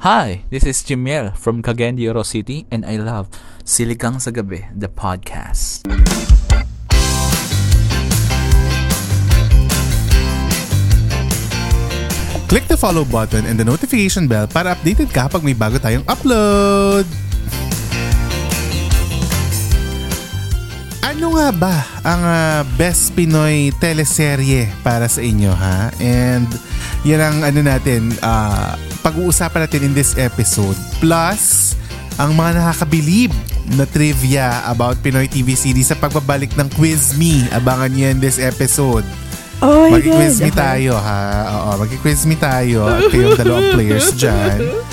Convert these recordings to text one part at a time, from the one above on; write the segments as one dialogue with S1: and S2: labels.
S1: Hi, this is Jimiel from Cagayan de Oro City and I love Siligang sa Gabi, the podcast.
S2: Click the follow button and the notification bell para updated ka pag may bago tayong upload. Ano nga ba ang ah, best Pinoy teleserye para sa inyo ha? And yan ang ano natin, ah, pag-uusapan natin in this episode. Plus, ang mga nakakabilib na trivia about Pinoy TV series sa pagbabalik ng Quiz Me. Abangan nyo yan this episode.
S3: Oh my
S2: Mag-quiz
S3: God.
S2: me tayo ha. Oo, mag-quiz me tayo at kayong dalawang players dyan.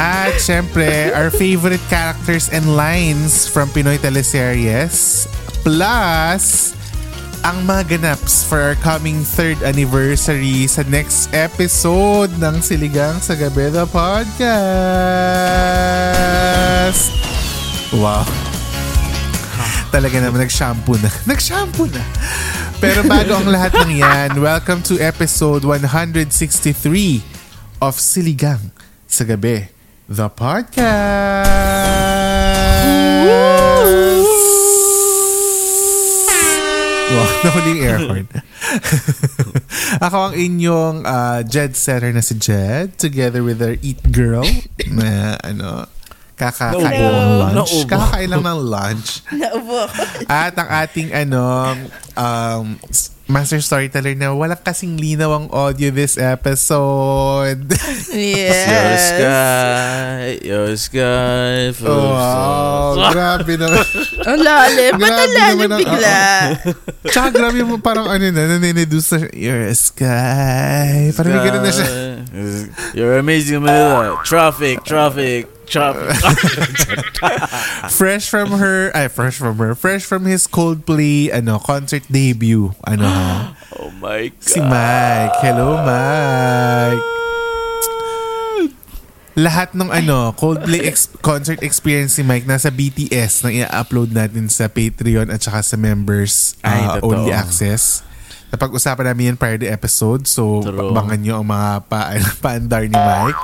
S2: At syempre, our favorite characters and lines from Pinoy teleseries. Plus, ang mga ganaps for our coming third anniversary sa next episode ng Siligang sa Gabi the Podcast. Wow. Talaga naman, nag-shampoo na. Nag-shampoo na. Pero bago ang lahat ng yan, welcome to episode 163 of Siligang sa Gabi, the podcast. Wow, nahuling air horn. Ako ang inyong uh, Jed setter na si Jed together with our Eat Girl na ano, kakakain
S1: Naubo.
S2: ng lunch.
S1: Naubo.
S2: Kakakain lang ng lunch.
S3: Naubo.
S2: At ang ating ano, um, master storyteller na walang kasing linaw ang audio this episode.
S1: Your
S3: Yes.
S1: sky, your sky. full of
S2: wow, grabe naman.
S3: Ang lalim. Ba't ang lalim bigla?
S2: Tsaka grabe mo parang ano na, naniniduce na siya. Your sky. Parang may ganun na siya.
S1: You're amazing Manila. Traffic, traffic, traffic.
S2: Fresh from her, ay, fresh from her, fresh from his Coldplay, ano, concert debut. Ano ha?
S1: oh my God.
S2: Si Mike. Hello, Mike. Lahat ng ano, Coldplay ex- concert experience ni Mike nasa BTS na i-upload natin sa Patreon at saka sa members
S1: Ay,
S2: uh,
S1: totoo.
S2: only access. Napag-usapan namin yan prior to episode. So,
S1: True.
S2: abangan nyo ang mga pa paandar ni Mike.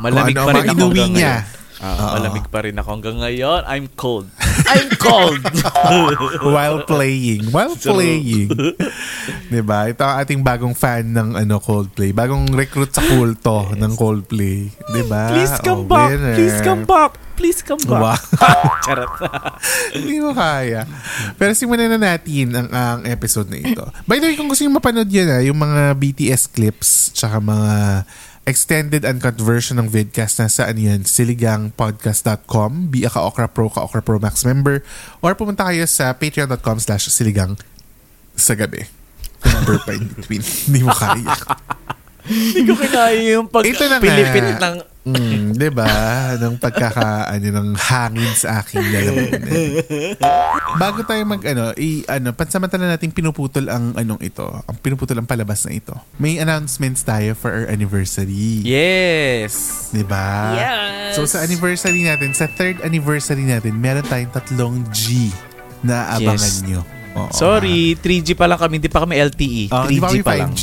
S1: Malamig
S2: ano
S1: pa
S2: ang
S1: rin
S2: mga
S1: ako
S2: niya.
S1: ngayon. Ah, malamig pa rin ako hanggang ngayon. I'm cold. I'm cold.
S2: while playing. While
S1: True.
S2: playing. 'Di ba? Ito ang ating bagong fan ng ano Coldplay. Bagong recruit sa kulto ng Coldplay. 'Di ba?
S1: Please come
S2: Oh,
S1: back.
S2: winner.
S1: Please come back. Please come back.
S2: Wow.
S1: Charot.
S2: Hindi mo kaya. Pero simulan na natin ang, ang episode na ito. By the way, kung gusto nyo mapanood yan, ah, yung mga BTS clips, tsaka mga extended uncut version ng vidcast na saan yan, siligangpodcast.com, be a ka-Okra Pro, ka-Okra Pro Max member, or pumunta kayo sa patreon.com slash siligang sa gabi. Number pa in between. Hindi mo kaya.
S1: Hindi ko kinaya yung pag
S2: Ito na nga.
S1: pilipit ng
S2: Mm, 'di ba? Ng pagkaka ano ng hangin sa aking lalamunan. Bago tayo mag ano, i ano, pansamantala nating pinuputol ang anong ito. Ang pinuputol ang palabas na ito. May announcements tayo for our anniversary.
S1: Yes.
S2: 'Di ba?
S3: Yes.
S2: So sa anniversary natin, sa third anniversary natin, meron tayong tatlong G na abangan
S1: Yes.
S2: nyo. Oo.
S1: Sorry, 3G pa lang kami. Hindi pa kami LTE.
S2: Oh, di
S1: 3G
S2: ba kami
S1: pa lang.
S2: 5G?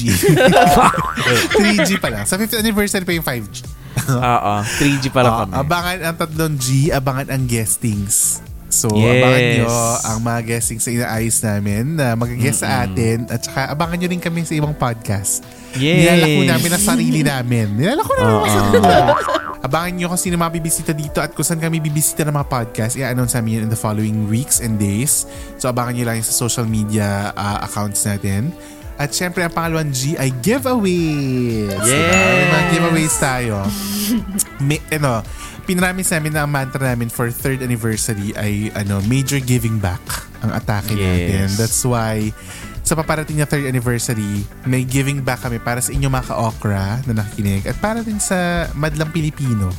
S2: 3G pa lang. Sa 5th anniversary pa yung 5G.
S1: Oo, 3G pa lang
S2: Ah,
S1: kami.
S2: abangan ang tatlong G, abangan ang guestings. So,
S1: Yes.
S2: abangan nyo ang mga guestings na inaayos namin na mag-guest sa atin at saka abangan nyo rin kami sa ibang podcast.
S1: Yes.
S2: Nilalako namin ang sarili namin. Nilalako namin ang sarili namin. Abangan nyo kung sino mga bibisita dito at kung saan kami bibisita ng mga podcast. I-announce namin yun in the following weeks and days. So, abangan nyo lang sa social media uh, accounts natin. At syempre, ang pangalawang G ay giveaways.
S1: Yes.
S2: May mga giveaways tayo. May, ano, pinramis namin na ang mantra namin for third anniversary ay ano major giving back ang atake
S1: Yes.
S2: natin. That's why sa paparating na third anniversary, may giving back kami para sa inyo mga ka-okra na nakikinig at para din sa Madlang Pilipino.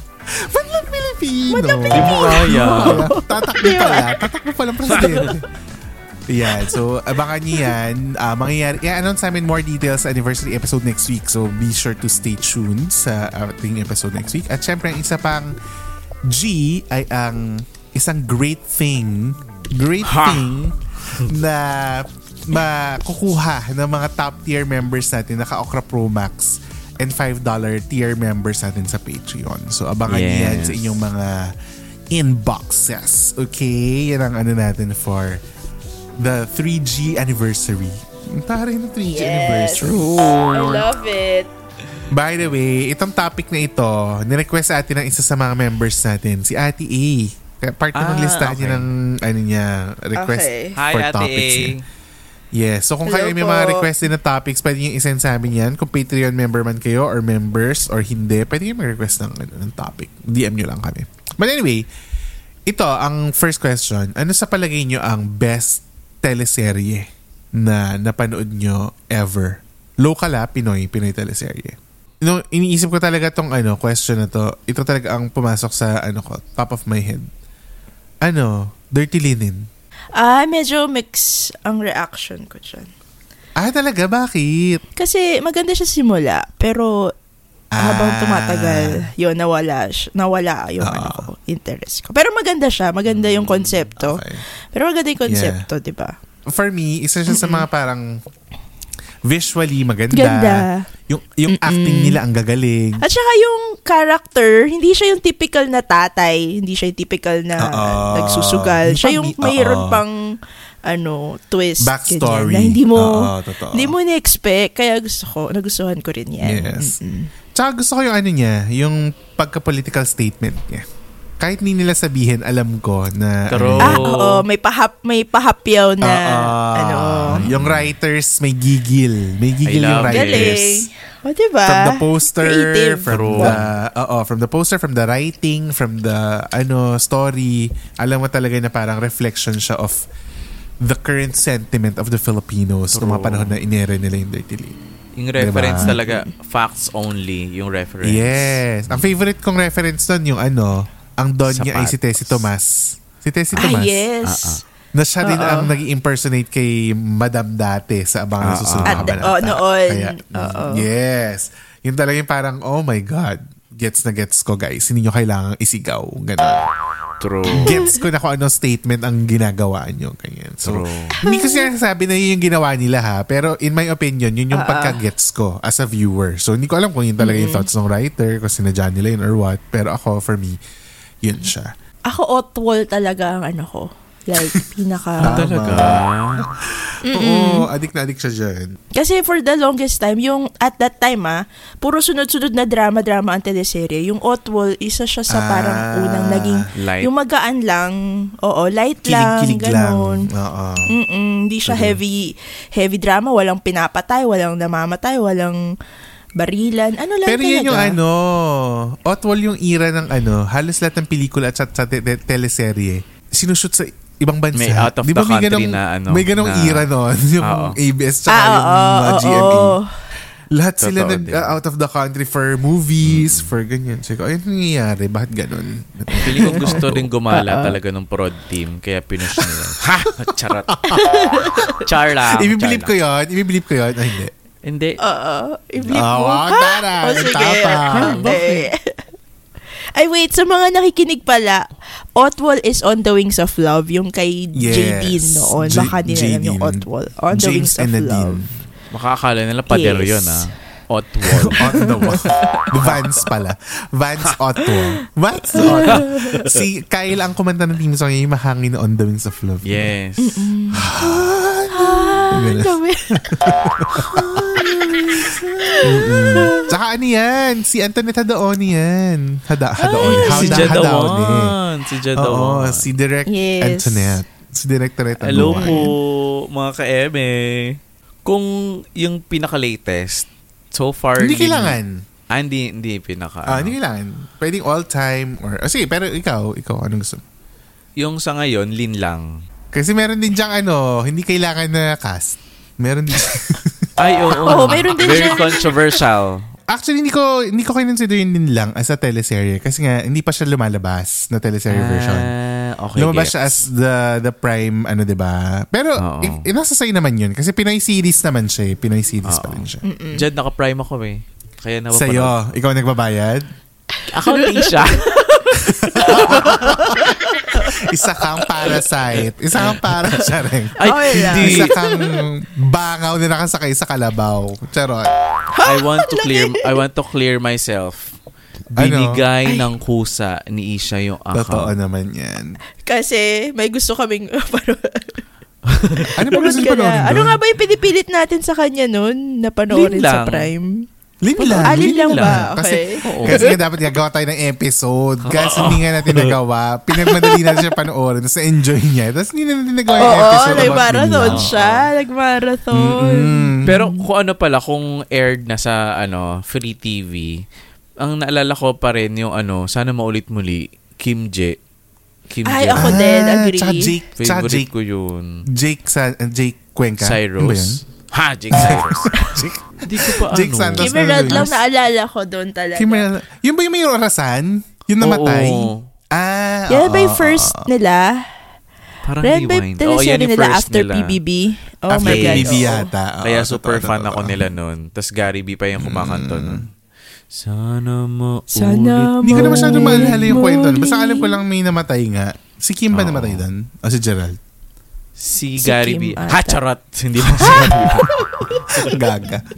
S2: Madlang Pilipino! Madlang
S1: Di mo kaya.
S2: Tatakbo pala. Tatakbo pala ang presidente. Yan. So, abangan niyo yan. Uh, mangyayari, i-announce namin more details sa anniversary episode next week. So, be sure to stay tuned sa ating episode next week. At syempre, ang isa pang G ay ang isang great thing, great
S1: Ha!
S2: thing na makukuha ng mga top tier members natin naka Okra Pro Max and $5 tier members natin sa Patreon. So abangan niyo yan
S1: Yes.
S2: sa inyong mga inboxes. Okay? Yan ang ano natin for the 3G anniversary. Taray ng 3G
S3: Yes.
S2: anniversary.
S3: I love it.
S2: By the way, itong topic na ito, nirequest sa atin ng isa sa mga members natin, si Ate A. Part ng
S1: Ah,
S2: listahan niya
S1: okay.
S2: ng ano niya, request
S3: Okay.
S1: Hi,
S2: for
S1: Ate
S2: topics
S1: A.
S2: niya. Yes. So kung
S3: Hello
S2: kayo may
S3: po.
S2: mga requested na topics, pwede nyo isend sa amin yan. Kung Patreon member man kayo or members or hindi, pwede nyo mag-request ng, ano, ng topic. DM nyo lang kami. But anyway, ito, ang first question. Ano sa palagay nyo ang best teleserye na napanood nyo ever? Local ah, Pinoy, Pinoy teleserye. No, iniisip ko talaga tong ano, question na to. Ito talaga ang pumasok sa ano ko, top of my head. Ano, Dirty Linen.
S3: Ah, medyo mix ang reaction ko dyan.
S2: Ah, talaga? Bakit?
S3: Kasi maganda siya simula, pero habang
S2: Ah.
S3: tumatagal, yun, nawala, nawala yung
S2: Ah.
S3: ano ko, interest ko. Pero maganda siya, maganda yung konsepto.
S2: Okay.
S3: Pero maganda yung konsepto, di ba?
S2: For me, isa siya sa mga parang visually maganda.
S3: Ganda.
S2: Yung, yung acting nila ang gagaling.
S3: At saka yung character, hindi siya yung typical na tatay, hindi siya yung typical na
S2: Oo.
S3: nagsusugal. Siya yung mayroon
S2: oo.
S3: pang ano, twist.
S2: Backstory.
S3: ganyan, na hindi mo,
S2: Oo, totoo.
S3: hindi mo na-expect. Kaya gusto ko, nagustuhan ko rin yan.
S2: Yes.
S3: Mm-mm.
S2: Tsaka gusto ko yung ano niya, yung pagka-political statement niya. Kahit hindi nila sabihin, alam ko na...
S1: True.
S2: ano,
S3: Ah, oo, may pahap, may pahapyaw na,
S2: Oo.
S3: ano,
S2: Yung writers may gigil. May gigil
S1: I
S2: yung
S1: love
S2: writers.
S3: galing. O, diba?
S2: From the poster,
S3: Creative.
S2: from
S1: True.
S2: the oo, from the poster, from the writing, from the ano story, alam mo talaga na parang reflection siya of the current sentiment of the Filipinos noong mga
S1: True.
S2: panahon na inere nila yung Dirty League.
S1: Yung reference
S2: Diba?
S1: talaga, facts only yung reference.
S2: Yes. Ang favorite kong reference doon yung ano, ang don niya ay si. Tessie Tomas. Si Tessie
S3: Ah,
S2: Tomas.
S3: yes.
S1: Ah, ah.
S2: Na siya din
S3: Oo.
S2: ang nag impersonate kay Madam dati sa Abangan
S1: Ah,
S2: sa Susunod
S1: ah.
S2: na
S3: At-
S2: Kabanata.
S3: oh, noon.
S2: Kaya-
S3: Oo.
S2: Yes. Yun talaga yung parang, oh my God, gets na gets ko guys. Hindi nyo kailangang isigaw. Ganun.
S1: True.
S2: Gets ko na kung anong statement ang ginagawa nyo. Ganyan. So,
S1: True.
S2: hindi ko siya sabi na yun yung ginawa nila ha. Pero in my opinion, yun yung
S3: Ah, ah.
S2: pagka-gets ko as a viewer. So, hindi ko alam kung yun talaga yung thoughts ng writer, kung sinadya nila yun or what. Pero ako, for me, yun siya.
S3: Ako, Otwol talaga ang ano ko. Like, pinaka...
S2: Ah.
S1: Talaga.
S2: Oo, adik na adik siya dyan.
S3: Kasi for the longest time, yung at that time ah, puro sunod-sunod na drama-drama ang teleserye. Yung Otwol, isa siya sa parang
S2: Ah,
S3: unang naging,
S1: light.
S3: yung magaan lang, oo, light lang,
S2: Kilig-kilig lang. Oo.
S3: Mm-mm, hindi siya heavy heavy drama, walang pinapatay, walang namamatay, walang barilan. Ano lang
S2: Pero
S3: talaga.
S2: yun yung ano, Otwal yung era ng ano, halos lahat ng pelikula at sa, sa te- te- teleserye, sinushoot sa ibang bansa.
S1: May out of
S2: Di ba
S1: the country
S2: ganong-
S1: na ano,
S2: May ganong
S1: na-
S2: era nun. Yung
S1: Oo.
S2: ABS tsaka
S3: Ah,
S2: yung
S3: oo,
S2: GMA.
S3: oo.
S2: Lahat sila
S1: Totoo
S2: nag
S1: din.
S2: uh, out of the country for movies, for ganyan. So, ayun nangyayari. Bakit ganun?
S1: Pili ko gusto rin gumala talaga ng prod team, kaya pinush nila. ha! Charot. Char lang.
S2: Ibibilip ko yun. Ibibilip ko yun. Ay, hindi.
S1: Hindi.
S3: Oo. I-flip
S2: Ah,
S3: mo.
S2: wow,
S3: Ha?
S2: tara,
S3: O, sige. Hindi. Ay, wait. Sa mga nakikinig pala, Otwol is On the Wings of Love. Yung kay
S2: Yes.
S3: Jadine noon.
S2: J-
S3: Baka din alam yung. Otwol. On the
S2: James
S3: Wings of
S2: Nadine.
S3: Love.
S1: Makakala nila pader
S3: Yes.
S1: yun, ah. Otwol.
S2: On the wall. Vans pala. Vans Otto. Vans Otto. Si Kyle ang kumanta ng team song niya, yung mahangin On the Wings of Love.
S1: yes.
S3: Ah,
S2: Ganun.
S3: Dami.
S2: Tsaka ano yan? Si Antoinette Hadaoni yan. Hada, Hadaoni.
S3: Ay,
S1: si
S2: Hada-
S1: Jadawan.
S2: Hadaoni.
S1: Si
S2: Oo,
S1: Jadawan.
S2: si Direct
S3: Yes.
S2: Antoinette. Si Directorate
S1: Hello
S2: Hadaoni.
S1: po, mga ka-eme. Kung yung pinaka-latest, so far...
S2: Hindi kailangan.
S1: Ah, hindi, hindi pinaka.
S2: Ah, hindi kailangan. Pwedeng all time or... Oh, sige, pero ikaw, ikaw, anong gusto?
S1: Yung sa ngayon, Lin lang.
S2: Kasi meron din diyang ano, hindi kailangan na cast. Meron din.
S1: Ay, oo.
S3: Oo, meron din
S1: Very
S3: siya.
S1: controversial.
S2: Actually, hindi ko hindi ko kinonsider yun din lang as a teleserye kasi nga hindi pa siya lumalabas na teleserye version.
S1: Ah, okay,
S2: Lumabas
S1: gets.
S2: siya as the the prime ano 'di ba? Pero i- i- nasa sa'yo naman yun kasi Pinoy series naman siya, eh. Pinoy series pa
S1: Oo.
S2: rin siya.
S1: Diyan naka-prime ako eh. Kaya napapanood.
S2: Sa'yo, ikaw nagbabayad?
S1: Ako hindi siya.
S2: Isa kang parasite. Isa kang para siya rin.
S1: Ay,
S3: Okay lang.
S1: hindi.
S2: Isa kang bangaw na nakasakay sa kalabaw. Charot.
S1: I want to clear I want to clear myself.
S2: Ano?
S1: Binigay ng kusa ni Isha yung
S2: Totoo
S1: account.
S2: naman yan.
S3: Kasi may gusto kaming
S2: Ano ba gusto panoorin?
S3: Ano nga ba yung pinipilit natin sa kanya noon na panoorin sa. Prime?
S2: Lin lang.
S3: Alin lang
S1: lang.
S3: ba?
S2: Kasi,
S3: Okay.
S1: Oo.
S2: kasi nga dapat gagawa tayo ng episode. Kasi hindi nga natin nagawa. Pinagmadali natin siya panoorin. Tapos na-enjoy niya. Tapos hindi na natin nagawa yung
S3: Oo,
S2: episode. about
S3: nag-marathon
S2: Lin
S3: siya. Nag-marathon.
S2: Mm.
S1: Pero kung ano pala, kung aired na sa ano free TV, ang naalala ko pa rin yung ano, sana maulit muli, Kim J. Kim
S3: Ay,
S1: J.
S3: ako din, agree.
S2: Tsaka Jake, tsaka
S1: Favorite
S2: Jake,
S1: ko yun.
S2: Jake, sa, Jake Cuenca. Ano ba yun?
S1: Cyrus. Ha, Jake Cyrus.
S2: Jake,
S1: Hindi ko pa
S2: Jake
S1: ano.
S2: Santos.
S3: Kim Rod lang naalala ko doon talaga.
S2: Kim Rel- Yun ba yung may orasan? Yung namatay?
S1: Oo.
S2: Ah,
S3: Yan ba yung first nila?
S1: Parang
S3: Yan ba yung
S1: rewind. Oo, yan
S3: teleserye
S1: yung
S3: nila
S1: first
S3: after
S1: nila.
S3: PBB? Oh
S2: After
S3: my God.
S2: PBB
S3: oo.
S2: yata. Oo,
S1: Kaya
S2: totoo,
S1: super fan
S2: totoo.
S1: ako nila nun. Tapos Gary B pa yung kumakanto nun. Sana maulit.
S3: Sana
S2: Hindi ko na masyado maalala yung kwento. Basta alam ko lang may namatay nga. Si Kim ba namatay doon? O si Gerald?
S1: Si,
S3: Si
S1: Gary
S3: Kim
S1: B.
S3: ata.
S1: Ha, charot. Hindi lang si Gary B.
S2: Gaga.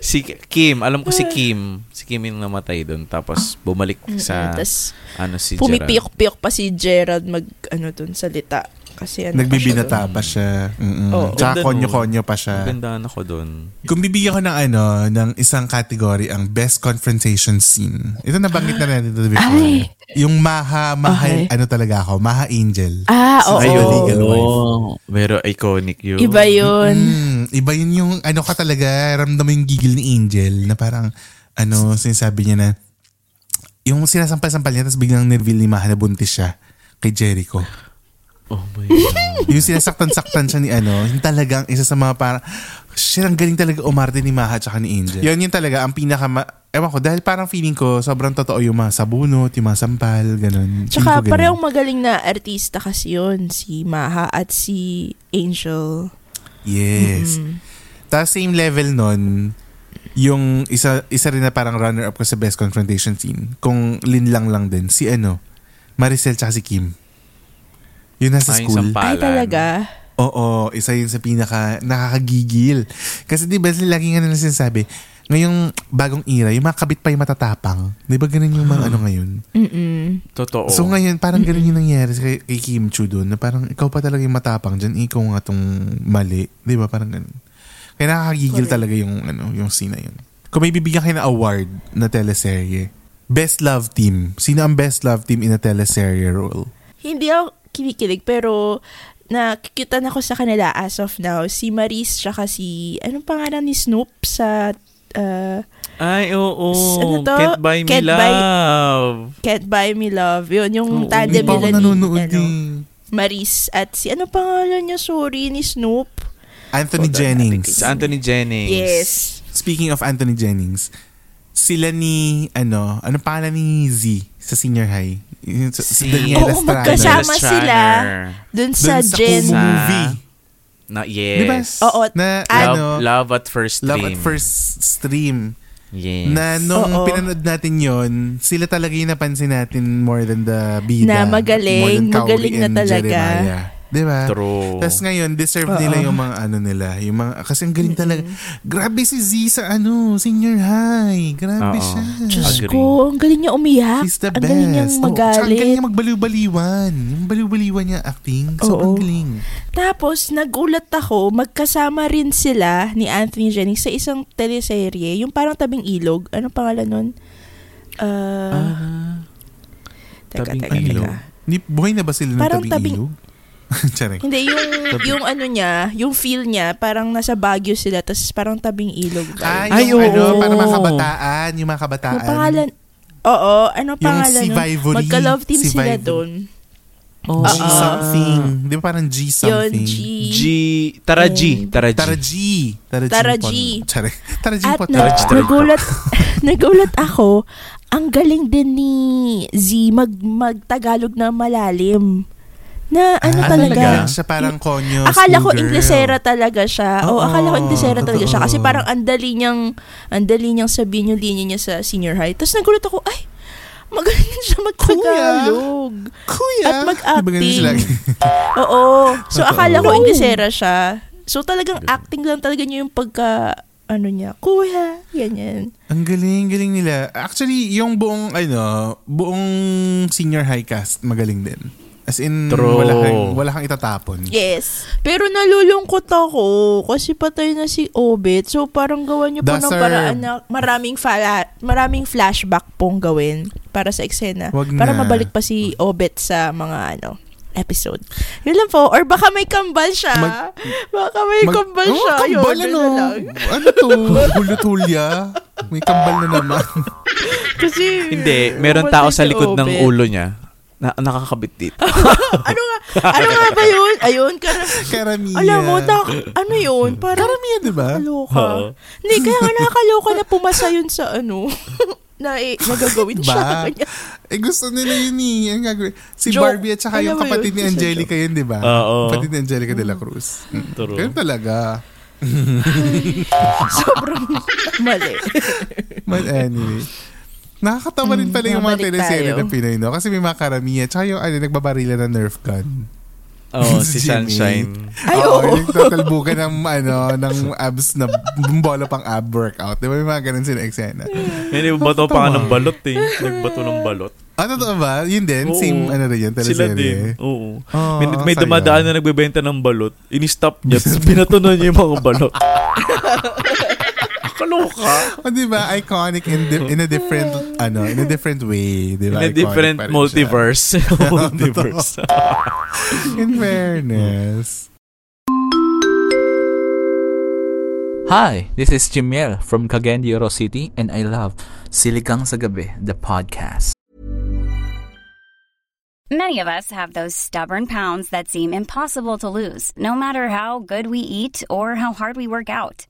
S1: Si Kim. Alam ko si Kim. Si Kim yung namatay doon. Tapos bumalik sa
S3: Tapos
S1: ano si Gerald.
S3: pumipiyok-piyok pa si Gerald mag ano dun salita. Kasi ano
S2: Nagbibinata
S3: pa
S2: pa siya. Mm-mm.
S3: Oo.
S2: Tsaka
S1: Ganda
S2: konyo-konyo pa siya.
S1: Gandaan ako doon.
S2: Kung bibigyan ko ng ano, ng isang category, ang best confrontation scene. Ito nabanggit na natin ito before.
S3: Ay.
S2: Yung Maha, Maha,
S3: Okay.
S2: ano talaga ako, Maha Angel.
S3: Ah, oo.
S2: Ay, legal wife.
S1: Pero iconic yun.
S3: Iba yun.
S2: Mm, iba yun yung ano ka talaga, ramdam mo yung gigil ni Angel na parang, ano, sinasabi niya na, yung sinasampal-sampal niya, tapos biglang nirveal ni Maha na buntis siya kay Jericho.
S1: Oh my God.
S2: yung sinasaktan-saktan siya ni ano, yung talagang isa sa mga parang, shit, ang galing talaga umarte ni Maha tsaka ni Angel. Yun yun talaga, ang pinaka, ma- ewan ko, dahil parang feeling ko, sobrang totoo yung mga sabunot, yung mga sampal, ganun.
S3: Tsaka
S2: ganun.
S3: parehong magaling na artista kasi yun. Si Maha at si Angel.
S2: Yes. Tapos same level nun, yung isa isa rin na parang runner-up ko sa best confrontation scene, kung linlang lang din, si ano, Maricel tsaka si Kim. Yun nasa
S1: Ay,
S2: school.
S1: sampal.
S3: Ay, talaga?
S2: Oo, isa yun sa pinaka nakakagigil. Kasi di ba sila lagi nga nila sinasabi, ngayong bagong era, yung mga kabit pa yung matatapang. Di ba ganun yung mga ano ngayon?
S3: Mm-mm.
S1: Totoo.
S2: So ngayon, parang ganun yung nangyari kay, kay Kim Chu doon, na parang ikaw pa talaga yung matapang dyan, ikaw nga tong mali. Di ba? Parang ganun. Kaya nakakagigil
S3: Correct.
S2: talaga yung, ano, yung scene na yun. Kung may bibigyan kayo ng award na teleserye, Best Love Team. Sino ang best love team in a teleserye role?
S3: Hindi ako kinikilig pero nakikita na ko sa kanila as of now. Si Maris tsaka si, anong pangalan ni Snoop sa uh,
S1: Ay, oo.
S3: Ano to?
S1: Can't buy me
S3: Can't buy-
S1: love.
S3: Can't Buy Me Love. Yun, yung
S2: Hindi
S3: tandem
S2: ako
S3: nila ni ano,
S2: eh.
S3: Maris at si, ano pangalan niya? Sorry, ni Snoop.
S2: Anthony
S3: Hold
S2: Jennings.
S1: Anthony Jennings.
S3: Yes.
S2: Speaking of Anthony Jennings, sila ni, ano, ano pangalan ni Z sa senior high? Sa-
S1: Si
S2: si Daniela
S3: Oo,
S2: Estrada.
S3: magkasama sila. Dun
S2: Dun
S3: sa
S2: sa
S3: Gen...
S1: Sa-
S2: movie. Ba?
S1: yes.
S3: Oo.
S2: Na, ano,
S1: Love, love at first
S2: Love
S1: stream.
S2: at First Stream.
S1: Yes.
S2: Na nung
S3: Oo.
S2: pinanood natin yon sila talaga yung napansin natin more than the bida.
S3: Na magaling,
S2: more than Kauri
S3: magaling na talaga.
S2: Jeremiah. Di ba?
S1: True.
S2: Tapos ngayon, deserve
S3: Oo.
S2: nila yung mga ano nila. Yung mga, kasi ang galing talaga. Grabe si Z sa ano, senior high. Grabe
S1: Oo.
S2: siya.
S3: Diyos
S1: Agree.
S3: ko, ang galing niya umiyak.
S2: He's the
S3: ang
S2: best.
S3: galing
S2: Oo, tsaka ang galing
S3: magalit.
S2: niya magbaliw-baliwan. Yung baliw-baliwan niya acting. Sobrang
S3: Oo.
S2: galing.
S3: Tapos, nagulat ako, magkasama rin sila ni Anthony Jennings sa isang teleserye, yung parang tabing ilog. Anong pangalan nun? Uh,
S1: Ah,
S3: teka,
S1: Tabing
S3: teka,
S2: Ilog.
S3: teka.
S2: Ni, buhay na ba sila ng
S3: Parang
S2: tabing,
S3: tabing-
S2: ilog? Charing.
S3: Hindi, yung, yung ano niya, yung feel niya, parang nasa Baguio sila, tapos parang tabing ilog.
S2: Ah,
S1: Ay,
S2: yung ano,
S1: oo.
S2: para mga kabataan. Yung mga kabataan.
S3: Yung pangalan, oo, ano
S2: Yung
S3: pangalan
S2: si
S3: nun?
S2: Vivory,
S3: Magka-love team
S2: si
S3: sila doon.
S1: Oh.
S2: G something. Di ba parang G
S3: Yun,
S2: something?
S3: G.
S1: G, Tara G, Tara G.
S2: Tara G. Tara G.
S3: Tara. G.
S2: Tsare. Tara G
S3: At na,
S2: Tara G.
S3: nagulat, nagulat ako, ang galing din ni Z mag, magtagalog na malalim. Na ano
S2: Ah,
S3: talaga.
S2: Siya parang konyo.
S3: Akala ko. Inglesera talaga siya.
S2: Oo,
S3: o akala ko Inglesera talaga siya. Kasi parang ang dali niyang, ang dali niyang sabihin yung linya niya sa senior high. Tapos nagulat ako, ay, magaling siya magtagalog.
S2: Kuya.
S3: At mag-acting. Oo. So
S2: Totoo.
S3: akala ko Inglesera siya. So talagang acting lang talaga niya yung pagka, ano niya, kuya, ganyan.
S2: Ang galing, galing nila. Actually, yung buong, ano, buong senior high cast, magaling din. As in,
S1: True.
S2: wala kang, wala kang itatapon.
S3: Yes. Pero nalulungkot ako kasi patay na si Obit. So parang gawa niyo po ng paraan na maraming, fala, maraming flashback pong gawin para sa eksena.
S2: Wag
S3: para
S2: na.
S3: mabalik pa si Obit sa mga ano episode. Yun lang po. Or baka may kambal siya.
S2: Mag-
S3: baka may
S2: Mag-
S3: kambal
S2: Oh,
S3: siya.
S2: kambal,
S3: Yun,
S2: ano? Ano to? Hulot-hulya? May kambal na naman.
S3: Kasi,
S1: Hindi, meron tao sa
S3: si
S1: likod ng
S3: Obet.
S1: ulo niya na nakakabit dito.
S3: ano nga? Ano nga ba yun? Ayun, kar-
S2: Karamihan.
S3: alam mo, tak, ano yun? Parang
S2: Karamihan, di ba?
S3: Nakakaloka.
S1: Oo.
S3: Hindi, kaya nga nakakaloka na pumasa yun sa ano, na eh, nagagawin siya.
S2: Ba?
S3: Ganyan.
S2: Eh gusto nila yun eh. Ang gagawin. Si
S3: Joke.
S2: Barbie at saka yung
S3: Alam
S2: kapatid
S3: yun,
S2: ni Angelica yun, di ba?
S1: Oo.
S2: Kapatid ni Angelica de la Cruz. Mm.
S1: True.
S2: Ganun talaga.
S3: Sobrang mali.
S2: But anyway. Nakakatawa rin pala yung mga teleserye ng Pinoy, no? Kasi may mga karamihan. Tsaka yung ano, nagbabarila ng Nerf gun.
S1: Oh,
S2: Si.
S1: Sunshine.
S3: Ay,
S2: Oo,
S3: oo.
S2: yung tatalbukan ng, ano, ng abs na bola pang ab workout. Di ba may mga ganun sila eksena?
S1: Hindi, bato pa nga ng balot eh. Nagbato ng balot.
S2: Ah, totoo ba? Yun din?
S1: Oo.
S2: Same, ano rin yun,
S1: Sila
S2: teleserye.
S1: din. Oo.
S2: Oh,
S1: may may
S2: saya.
S1: dumadaan na nagbebenta ng balot. Ini-stop niya. Tapos niya yung mga balot. Kaloka.
S2: Oh, di ba? Iconic in, di- in a different, ano, in a different way. Di
S1: In a
S2: Iconic
S1: different multiverse. multiverse.
S2: In fairness.
S4: Hi, this is Jimiel from Cagayan de Oro City and I love Siligang sa Gabi, the podcast.
S5: Many of us have those stubborn pounds that seem impossible to lose, no matter how good we eat or how hard we work out.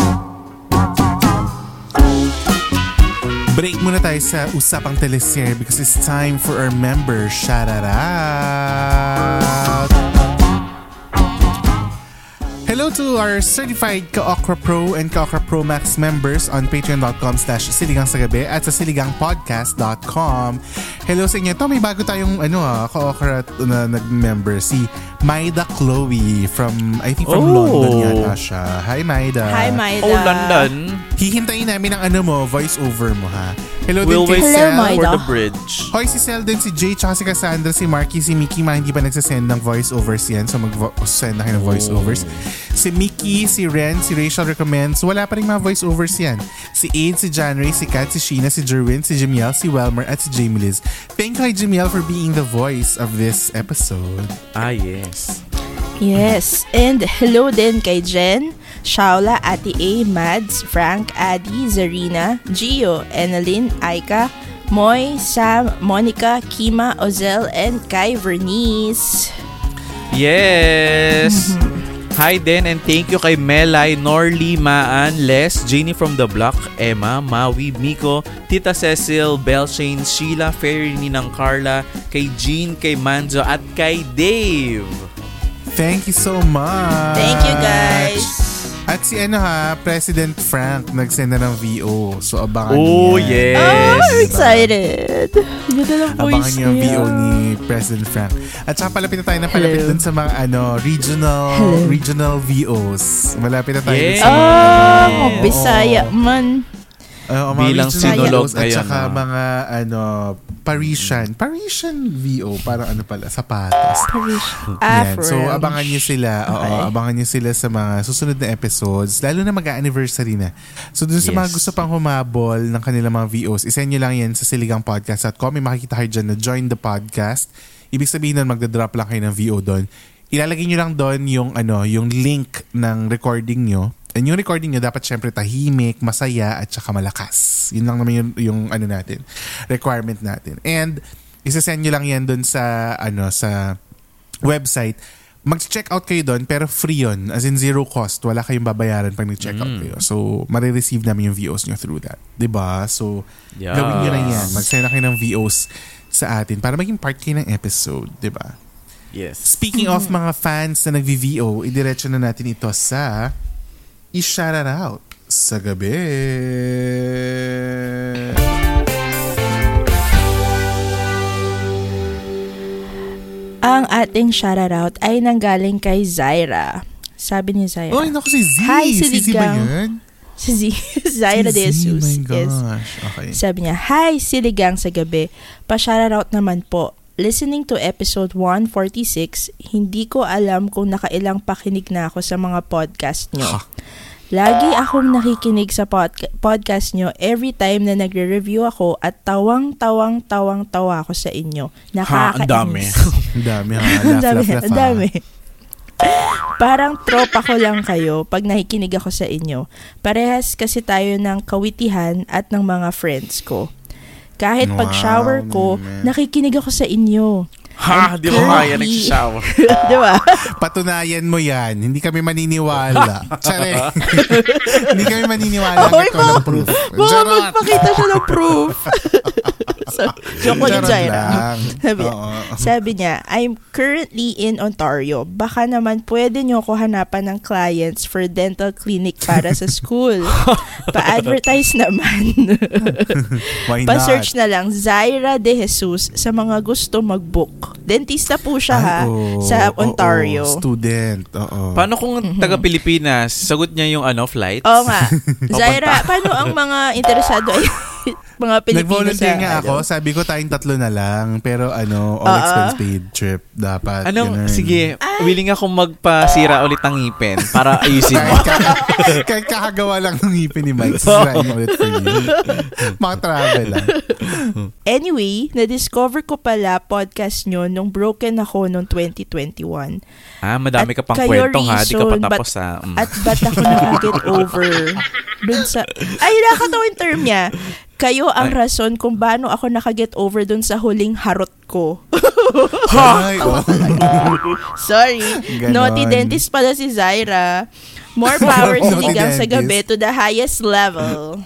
S2: Break muna tayo sa usapang teleserye because it's time for our members. Shout out! Hello to our certified Ka-Okra Pro and Ka-Okra Pro Max members on patreon.com slash siligang sa gabi at sa siligangpodcast.com. Hello sa inyo. Ito, may bago tayong ano ah, Ka-Okra na nag-member. Si Maida Chloe from, I think from
S1: Oh.
S2: London yata siya. Hi Maida.
S3: Hi, Maida.
S1: Oh, London.
S2: Hihintayin namin ang ano mo, voice over mo ha. Hello
S1: We'll
S2: din kay
S3: Maida.
S1: for the bridge.
S2: Hoy, si Sel din, si Jay, tsaka si Cassandra, si Marky, si Mickey, mga hindi pa nagsasend ng voice-overs yan. So, mag-send na kayo ng voice-overs. Si Mickey, si Ren, si Rachel recommends. Wala pa rin mga voice-overs yan. Si Aid, si Janray, si Kat, si Sheena, si Jerwin, si Jamiel, si Welmer, at si Jamie Liz. Thank you kay Jamiel for being the voice of this episode.
S1: Ah, yes.
S3: Yes. And hello din kay Jen, Shaula, Ate A, Mads, Frank, Adi, Zarina, Gio, Enalyn, Aika, Moy, Sam, Monica, Kima, Ozel, and Kai Vernice.
S1: Yes! Hi din and thank you kay Melay, Norly, Maan, Les, Jenny from the Block, Emma, Maui, Miko, Tita Cecil, Belshane, Sheila, Fairy Ninang Carla, kay Jean, kay Manjo at kay Dave.
S2: Thank you so much.
S3: Thank you guys.
S2: At si ano ha, President Frank nagsend na ng VO. So abangan
S1: Oh,
S2: niyo yan.
S1: yes.
S3: Oh, I'm excited. Ganda ng
S2: Abangan
S3: voice
S2: niyo yung
S3: niya.
S2: VO ni President Frank. At saka palapit na tayo na palapit
S3: Hello.
S2: dun sa mga ano, regional
S3: Hello.
S2: regional VOs. Malapit na tayo
S1: Yes.
S2: sa mga ano,
S3: Bisaya man.
S2: Oo, mga
S1: Bilang sinolog
S2: VOs at
S1: ngayon,
S2: saka
S1: no?
S2: mga ano, Parisian. Parisian VO. Parang ano pala, sapatos. Yan.
S3: Afro.
S2: So, abangan niyo sila. Oo,
S3: Okay.
S2: abangan niyo sila sa mga susunod na episodes. Lalo na mag-anniversary na. So, dun sa mga
S1: Yes.
S2: gusto pang humabol ng kanilang mga VOs, isend nyo lang yan sa siligangpodcast.com. May makikita kayo dyan na join the podcast. Ibig sabihin nun, magdadrop lang kayo ng VO doon. Ilalagay nyo lang doon yung, ano, yung link ng recording nyo. And yung recording nyo, dapat syempre tahimik, masaya, at saka malakas. Yun lang naman yung, yung ano natin, requirement natin. And, isasend nyo lang yan doon sa, ano, sa website, mag-check out kayo doon pero free yun. As in zero cost. Wala kayong babayaran pag nag-check out kayo. So, marireceive namin yung VOs nyo through that. 'Di ba So,
S1: Yes.
S2: gawin nyo na yan. Mag-send na kayo ng VOs sa atin para maging part kayo ng episode. 'di ba
S1: Yes.
S2: Speaking of mga fans na nag-VO, idiretso na natin ito sa i-shout it out sa gabi.
S3: Ang ating shoutout ay nanggaling kay Zaira. Sabi ni Zaira.
S2: Oy, naku si Z.
S3: Hi,
S2: si Z ba yun?
S3: Si Z- Zaira
S2: Si
S3: de Jesus.
S2: my
S3: Yes.
S2: gosh. Okay.
S3: Sabi niya, Hi, Siligang sa gabi. Pa-shoutout naman po. Listening to episode 146, hindi ko alam kung nakailang pakinig na ako sa mga podcast nyo.
S2: Ha.
S3: Lagi akong nakikinig sa podca- podcast nyo every time na nagre-review ako at tawang-tawang-tawang-tawa ako sa inyo.
S1: Ha, ang dami.
S3: Nakakainis.
S2: Ang dami ha.
S3: Ang dami, ang dami. Parang tropa ko lang kayo pag nakikinig ako sa inyo. Parehas kasi tayo ng kawitihan at ng mga friends ko. Kahit pag shower ko, nakikinig ako sa inyo.
S1: Ha, di ko kaya nag-shower.
S3: Di ba?
S2: Patunayan mo yan. Hindi kami maniniwala. Tsare. Hindi kami maniniwala.
S3: Oy,
S2: Ito walang proof.
S3: Baka
S2: Charot.
S3: magpakita siya ng proof. So, joke ulit,
S2: Charot
S3: Jaira. Sabi,
S2: Oo.
S3: sabi niya, I'm currently in Ontario. Baka naman pwede niyo ako hanapan ng clients for dental clinic para sa school. Pa-advertise naman.
S2: Why not?
S3: Pa-search na lang Zaira De Jesus sa mga gusto mag-book. Dentista po siya ha,
S2: Ay, oo.
S3: sa
S2: Oo,
S3: Ontario.
S2: student. Oo.
S1: Paano kung taga-Pilipinas, sagot niya yung ano, flights?
S3: Oo nga. Zaira, paano ang mga interesado ay mga Pilipino
S2: Nag-volunteer
S3: sa
S2: nga ako.
S3: ano?
S2: Sabi ko tayong tatlo na lang. Pero ano, all
S3: Oo.
S2: expense paid trip. Dapat. Ganun.
S1: sige, willing ako magpasira ulit ng ngipin para ayusin mo.
S2: Kahit, kahit, kakagawa lang ng ngipin ni Mike, sisirain mo ulit for you. Mga travel lang.
S3: Anyway, na-discover ko pala podcast nyo nung broken ako noong 2021.
S1: Ah, madami ka pang
S3: At
S1: kwento ha, di ka pa
S3: reason,
S1: tapos ha. Mm.
S3: At ba't ako nakaget over dun sa... Ay, nakakatawa yung term niya. Kayo ang
S1: Ay.
S3: rason kung paano ako nakaget over dun sa huling harot ko.
S2: Ay, oh.
S3: Sorry.
S2: Ganon.
S3: Naughty dentist pala si Zaira. More power sinigang sa gabi to the highest level.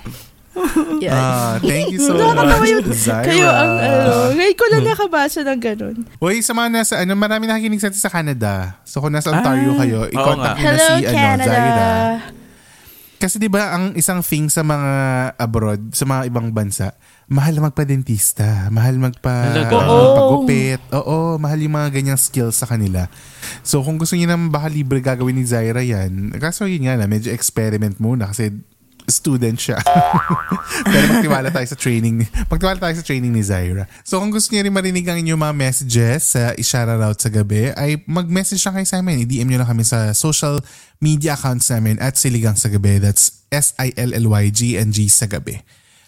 S3: Yan.
S2: Ah, thank you so much. Zaira.
S3: Kayo ang ano. Ngayon ko lang nakabasa ng ganun.
S2: Uy, sa mga nasa, ano, marami nakikinig sa atin sa Canada. So kung nasa Ontario
S1: Ah,
S2: kayo, i-contact
S1: nga.
S2: nyo na
S3: Hello,
S2: si, ano,
S3: Canada.
S2: Zaira. Kasi di ba ang isang thing sa mga abroad, sa mga ibang bansa, mahal magpa-dentista, mahal magpa ano,
S3: Oo.
S2: pagupit. Oo, mahal yung mga ganyang skills sa kanila. So kung gusto niyo naman baka libre gagawin ni Zaira yan, kaso yun nga na, medyo experiment muna kasi student siya. Pero magtiwala tayo sa training. Magtiwala tayo sa training ni Zaira. So kung gusto niyo rin marinig ang inyong mga messages sa i-shoutout sa gabi, ay mag-message lang kayo sa amin. I-DM nyo lang kami sa social media accounts namin at Siligang sa Gabi. That's S-I-L-L-Y-G-N-G sa gabi.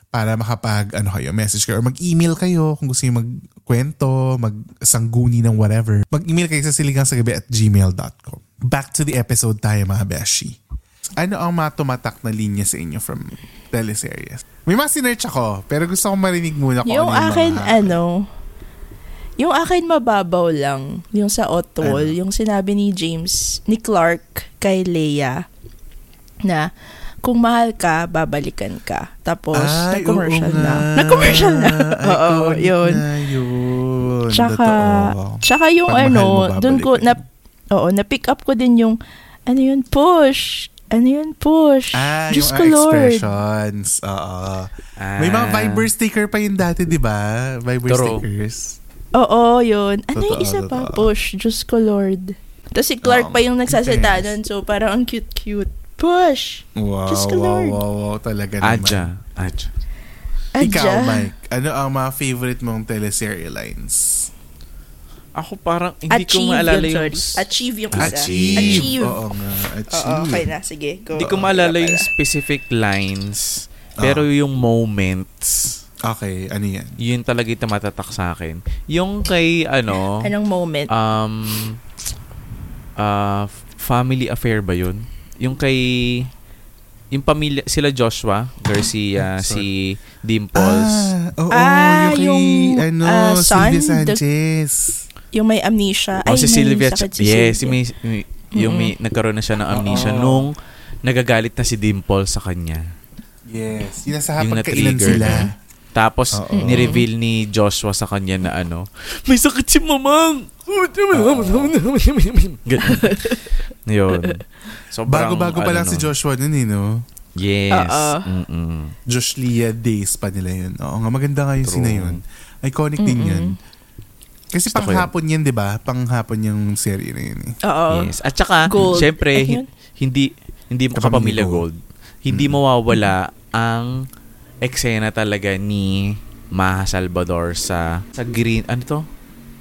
S2: Para makapag ano kayo, message kayo or mag-email kayo kung gusto niyo magkwento, magsangguni ng whatever. Mag-email kayo sa siligangsagabi at gmail.com. Back to the episode tayo mga beshi. Ano ang mga tumatak na linya sa inyo from teleseries? May mga sinerch ako, pero gusto kong marinig muna kung
S3: Yung
S2: ano yung
S3: akin,
S2: mga...
S3: ano, yung akin mababaw lang, yung sa Otwol,
S2: Ano?
S3: yung sinabi ni James, ni Clark kay Leia, na kung mahal ka, babalikan ka. Tapos,
S2: Ay,
S3: nag-commercial
S2: oo
S3: na.
S2: nga.
S3: Nag-commercial na. Oo, yun.
S2: na yun.
S3: Tsaka,
S2: Totoo.
S3: tsaka yung
S2: Pag
S3: ano, dun ko, na, Oo, na-pick up ko din yung, ano yun, push. Ano yun, push.
S2: Ah,
S3: Diyos
S2: yung
S3: ko,
S2: ah,
S3: Lord.
S2: expressions. Oo.
S1: Ah.
S2: May mga Viber sticker pa yun dati, di ba? Viber
S1: True.
S2: stickers.
S3: Oo, yun. Ano yung
S2: Totoo,
S3: isa pa?
S2: totoo.
S3: Push. Diyos ko, Lord. Tapos si Clark
S2: Oo,
S3: pa yung nagsasalita nun. So, parang ang cute-cute. Push.
S2: Wow,
S3: Diyos ko,
S2: wow,
S3: Lord.
S2: wow, wow, talaga naman.
S1: Adja. Adja.
S2: Ikaw,
S3: Adja.
S2: Mike, ano ang mga favorite mong teleserye lines?
S1: Ako parang hindi
S3: Achieve
S1: ko maalala
S3: yun,
S1: yung...
S3: sorry. Achieve yung isa.
S2: Achieve.
S3: Achieve.
S2: Oo nga, achieve.
S3: Oo, okay na. Sige, go.
S1: Hindi ko maalala yung specific lines.
S2: Ah.
S1: Pero yung moments,
S2: Okay, ano yan?
S1: yun talaga yung tumatatak sa akin. Yung kay, ano,
S3: Anong moment?
S1: um, uh, family affair ba yun? Yung kay, yung pamilya, sila Joshua, Garcia, si Dimples.
S2: Ah, oo,
S3: Ah,
S2: yung kay,
S3: yung,
S2: ano,
S3: ah, son, the-
S2: Sanchez.
S3: Yung may amnesia.
S1: o
S3: Ay,
S1: si
S3: may
S1: Sylvia, yes,
S3: Sylvia.
S1: may, may- yung may, nagkaroon na siya ng amnesia
S2: Oo.
S1: nung nagagalit na si Dimples sa kanya.
S2: Yes.
S1: Yung
S2: pagkailan
S1: na-trigger
S2: sila.
S1: na. Tapos,
S2: Oo.
S1: ni-reveal ni Joshua sa kanya na ano, may sakit si mamang! Yun. Sobrang,
S2: Bago-bago pa
S1: ano
S2: lang si
S1: nun.
S2: Joshua nun eh, no?
S1: Yes. Mm-mm.
S2: Josh Leah days pa nila yun. Oo nga, maganda nga yung
S1: True.
S2: sina yun. Iconic din yun. Kasi
S1: Gusto
S2: panghapon yan, di ba? Panghapon yung serye na yun eh.
S3: Oo.
S1: Yes. At saka,
S3: Gold.
S1: syempre,
S3: yun?
S1: hindi hindi mo
S2: Kapamilya Gold.
S1: gold. Hindi mawawala ang eksena talaga ni Maha Salvador sa sa green ano to?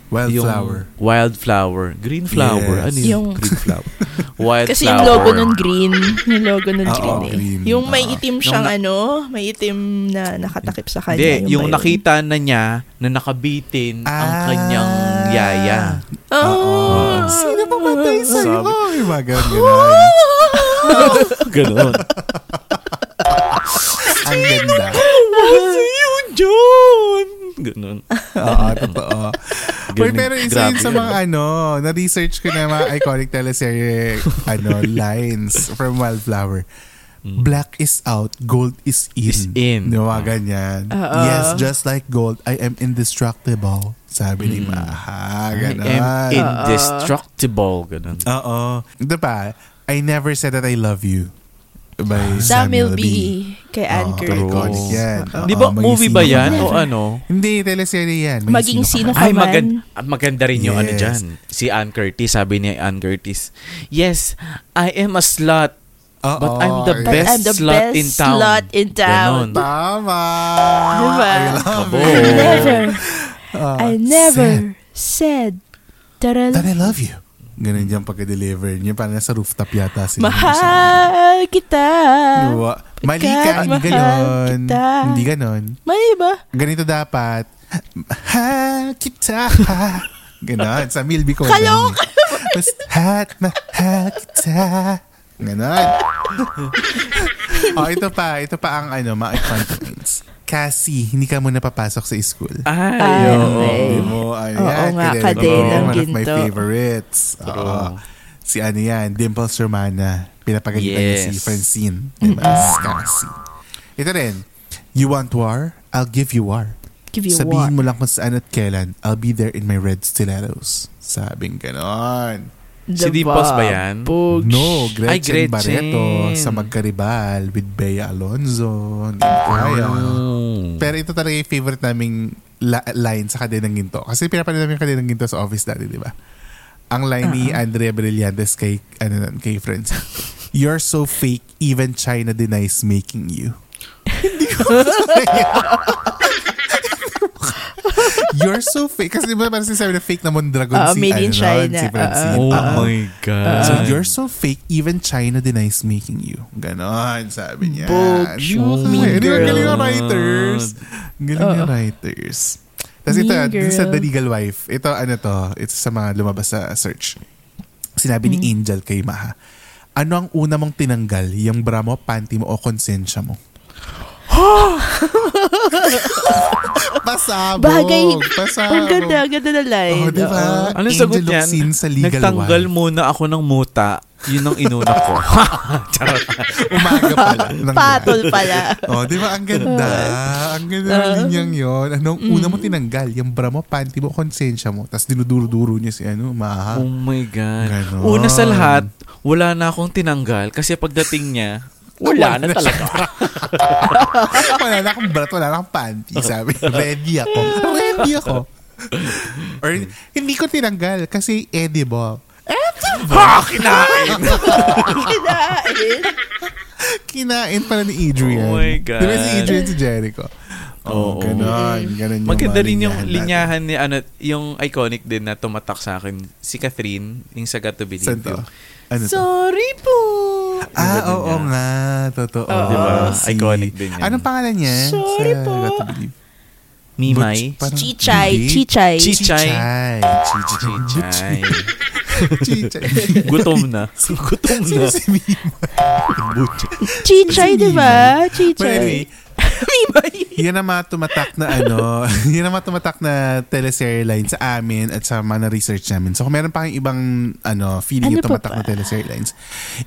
S2: Wildflower.
S1: Yung wildflower. Green flower.
S2: Yes.
S1: Ano yun?
S3: Yung-
S1: green flower. Wildflower.
S3: Kasi yung logo nun green. Yung logo nun green eh.
S2: green.
S3: Yung may itim siyang
S1: Nung
S3: ano, may itim na nakatakip sa kanya.
S1: Hindi, yung
S3: ba yun?
S1: nakita na niya na nakabitin ang
S2: Ah.
S1: kanyang yaya.
S3: Oh.
S2: Sino pa matay sa'yo?
S1: Sabi-
S2: mga ganun, ganun.
S1: Ganon.
S2: Ang ganda.
S1: John! Ganon.
S2: Oo, totoo. Uy,
S1: Ganun.
S2: pero isa yun sa mga ano, na-research ko na mga iconic teleserye ano, lines from Wildflower. Black is out, gold is in.
S1: Mm. Is in.
S2: Di ba, ganyan.
S3: Oo.
S2: Yes, just like gold, I am indestructible. Sabi ni
S1: Mm.
S2: Maha.
S1: I
S2: Ganon.
S1: am indestructible. Ganon.
S2: Oo. Ito pa, I never said that I love you. By
S3: Samuel
S2: Samuel,
S3: B. Kay Ann
S2: Oo,
S3: Curtis.
S2: iconic yan.
S3: Oo.
S1: Di ba
S2: maging
S1: movie ba yan?
S2: man.
S1: O ano?
S2: Hindi, teleserye yan.
S3: Maging sino
S2: ka
S3: ka
S1: Ay,
S3: man.
S1: magan- ah, maganda rin yung ano
S2: Yes.
S1: dyan. Si Ann Curtis, sabi ni Ann Curtis, Yes, I am a slut,
S2: man.
S1: but I'm the.
S3: But
S1: best
S3: I'm the
S1: slut
S3: best
S1: in town.
S3: slut in town.
S1: Ganon.
S2: Tama.
S3: Diba?
S2: I love it.
S3: Never,
S2: Ah,
S3: I
S2: said
S3: never said that I
S2: that I love you. Ganun dyan pagka-deliver niya. Parang nasa rooftop yata sila.
S3: Mahal kita.
S2: Diba? Mali ka, hindi ganon.
S3: kita.
S2: Hindi ganon.
S3: Mali ba?
S2: Ganito dapat. Mahal kita. Ganon. Sa Milby ko.
S3: Kaloka.
S2: Mas hat, mahal kita. Ganon. oh, ito pa. Ito pa ang ano, mga lines. Cassie, hindi ka muna papasok sa school.
S1: Ay,
S3: Ay,
S1: oo.
S2: mo, ayan,
S3: Oo nga,
S2: kilala
S3: kadenang
S2: mo, One of my
S3: ginto.
S2: favorites. Oo. Si ano yan, Dimples Romana. Pinapagalitan niya si
S1: Yes.
S2: Francine. Diba? Si Cassie. Ito rin. You want war? I'll give you war.
S3: Give you
S2: Sabihin
S3: what?
S2: mo lang kung saan at kailan. I'll be there in my red stilettos. Sabing ganon.
S1: Si Dimples ba yan?
S3: Pugs.
S2: No, Gretchen,
S1: Ay, Gretchen.
S2: Barreto sa magkaribal with Bea Alonzo. Ko kaya.
S1: Mm.
S2: Pero ito talaga yung favorite naming la- line sa Kadenang Ginto. Kasi pinapanood namin yung Kadenang Ginto sa office dati, di ba? Ang line ni Andrea Brillantes kay, ano nun, kay friends. You're so fake, even China denies making you. Hindi ko You're so fake. Kasi di ba parang sinasabi na fake na Mondragon
S3: Oo,
S2: si,
S3: made in
S2: ano,
S3: China.
S2: si Francine.
S1: Oh
S2: Oo.
S1: my God.
S2: So, you're so fake, even China denies making you. Ganon, sabi niya.
S1: Oh
S2: kaya?
S1: my
S2: Di ba galing yung writers? Galing yung writers. Tapos ito,
S3: Mean
S2: dun sa
S3: girl.
S2: The Legal Wife, ito ano to, ito sa mga lumabas sa search. Sinabi ni Angel kay Maha, ano ang una mong tinanggal? Yung bra mo, panty mo, o konsensya mo? Pasabog.
S3: Bagay.
S2: Pasabog.
S3: Ang ganda, ang ganda na line.
S2: Oh, di ba?
S3: Oo.
S1: Ano
S2: Angel
S1: sagot niyan?
S2: sa legal
S1: Nagtanggal
S2: wife.
S1: muna ako ng muta. Yun ang inuna ko. Charot.
S2: Umaga pala.
S3: Patol pala.
S2: Oh, di ba? Ang ganda. Ang ganda ng linyang yun. Anong
S1: Mm.
S2: una mo tinanggal? Yung bra mo, panty mo, konsensya mo. Tapos dinuduro-duro niya si ano, maha.
S1: Oh my God.
S2: Ganon.
S1: Una sa lahat, wala na akong tinanggal kasi pagdating niya, wala na talaga.
S2: wala na akong brat, wala na akong panty. Sabi, ready ako. Ready ako. Or, hindi ko tinanggal kasi edible.
S1: ha! Kinain!
S3: Kinain.
S2: Kinain pala ni Adrian.
S1: Oh my God.
S2: Di ba si Adrian si Jericho?
S1: Oo.
S2: Oh, ganon. Ganon yung
S1: Maganda rin yung linyahan ni ano, yung iconic din na tumatak sa akin. Si Catherine, yung sa Got to Believe
S2: Saan to?
S1: You.
S2: Ano to?
S3: Sorry po.
S2: Ah, oo
S1: niya.
S2: nga. Totoo.
S3: Oo.
S1: Diba?
S2: Si-
S1: Iconic din yan.
S2: Anong pangalan niya?
S3: Sorry
S2: sa
S3: po.
S2: Got to Believe?
S1: Mimay.
S2: Butch- parang-
S3: Chichay. Chichay.
S1: Chi- Chichay.
S2: Chichay.
S1: Chichay.
S2: Chichay.
S1: Gutom na. Gutom
S2: Sino
S1: na.
S3: Chichay, di ba?
S2: But anyway,
S3: Mimay.
S2: yan ang mga tumatak na ano, yan ang mga tumatak na teleserye line sa amin at sa mga na-research namin. So kung meron pa kayong ibang ano, feeling
S3: Ano
S2: yung tumatak
S3: pa
S2: na teleserye lines,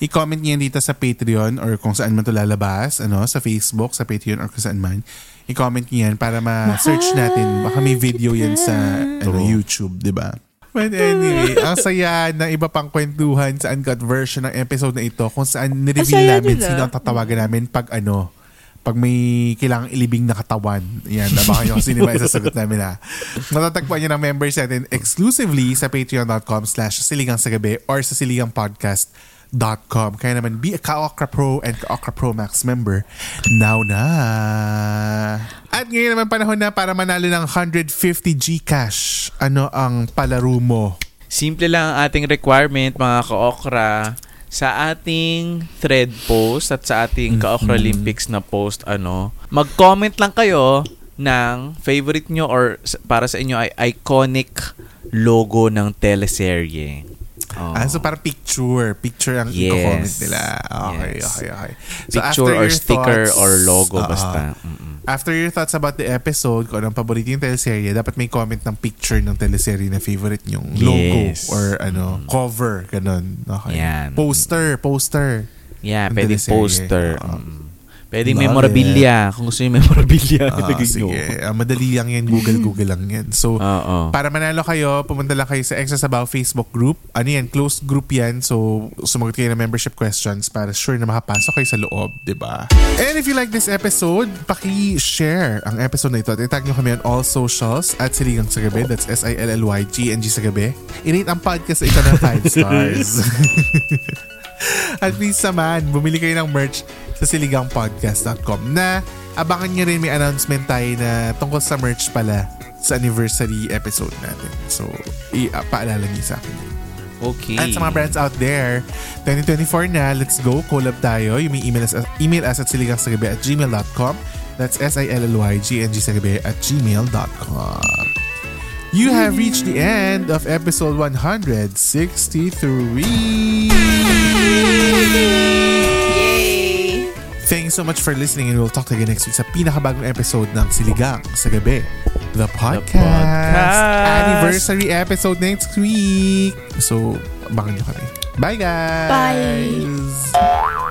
S2: i-comment niyo yan dito sa Patreon or kung saan man to lalabas, ano, sa Facebook, sa Patreon or kung saan man. I-comment niyo yan para ma-search natin. Baka may video yan sa ano. YouTube, di ba? But anyway, ang saya ng iba pang kwentuhan sa uncut version ng episode na ito kung saan nireveal namin sino ang tatawagan namin pag ano, pag may kailangang ilibing na katawan. Yan, abangan nyo kung sino ba isasagot namin ha. Matatagpuan nyo ng members natin exclusively sa patreon.com slash siligang sa gabi or sa siligangpodcast.com. Kaya naman, be a Kaokra Pro and Kaokra Pro Max member now na. At ngayon naman panahon na para manalo ng 150 Gcash. Ano ang palaro mo?
S1: Simple lang ang ating requirement, mga ka-okra. Sa ating thread post at sa ating ka-okra Olympics na post, ano, mag-comment lang kayo ng favorite nyo or para sa inyo ay iconic logo ng teleserye. Oh.
S2: Ah, so para picture. Picture ang
S1: Yes.
S2: i-comment nila. Okay,
S1: Yes.
S2: okay, okay. So
S1: Picture or sticker
S2: thoughts-
S1: or logo
S2: Oo.
S1: basta. Mm-mm.
S2: After your thoughts about the episode, kung anong paborito yung teleserye, dapat may comment ng picture ng teleserye na favorite yung logo
S1: Yes.
S2: or ano, cover, ganun. Okay.
S1: Yan.
S2: Poster, poster.
S1: Yeah, pwedeng
S2: teleserye.
S1: poster.
S2: Oo.
S1: Pwedeng
S2: Love
S1: memorabilia. Kung gusto nyo memorabilia,
S2: Ah, sige. Ah, madali lang yan. Google, Google lang yan. So,
S1: Oo.
S2: Para manalo kayo, pumunta lang kayo sa Extra Sabaw Facebook group. Ano yan? Closed group yan. So, sumagot kayo ng membership questions para sure na makapasok kayo sa loob, ba? And if you like this episode, paki-share ang episode na ito at itag nyo kami on all socials at Siligang sa Gabi. That's S-I-L-L-Y-G-N-G sa Gabi. I-rate ang podcast na ito ng 5 stars. at please naman, bumili kayo ng merch sa siligangpodcast.com na abangan nyo rin may announcement tayo na tungkol sa merch pala sa anniversary episode natin. So, i- uh, paalala niyo sa akin. yun.
S1: Okay.
S2: At sa mga brands out there, 2024 na, let's go, collab tayo. You may email us, email us at siligangsagabi at gmail.com. That's S-I-L-L-Y-G-N-G sagabi at gmail.com. You have reached the end of episode 163.
S3: Yay!
S2: Thank you so much for listening and we'll talk to you again next week sa pinakabagong episode ng Siligang sa Gabi. The podcast.
S1: podcast.
S2: Anniversary episode next week. So, abangan nyo kami. Bye guys!
S3: Bye.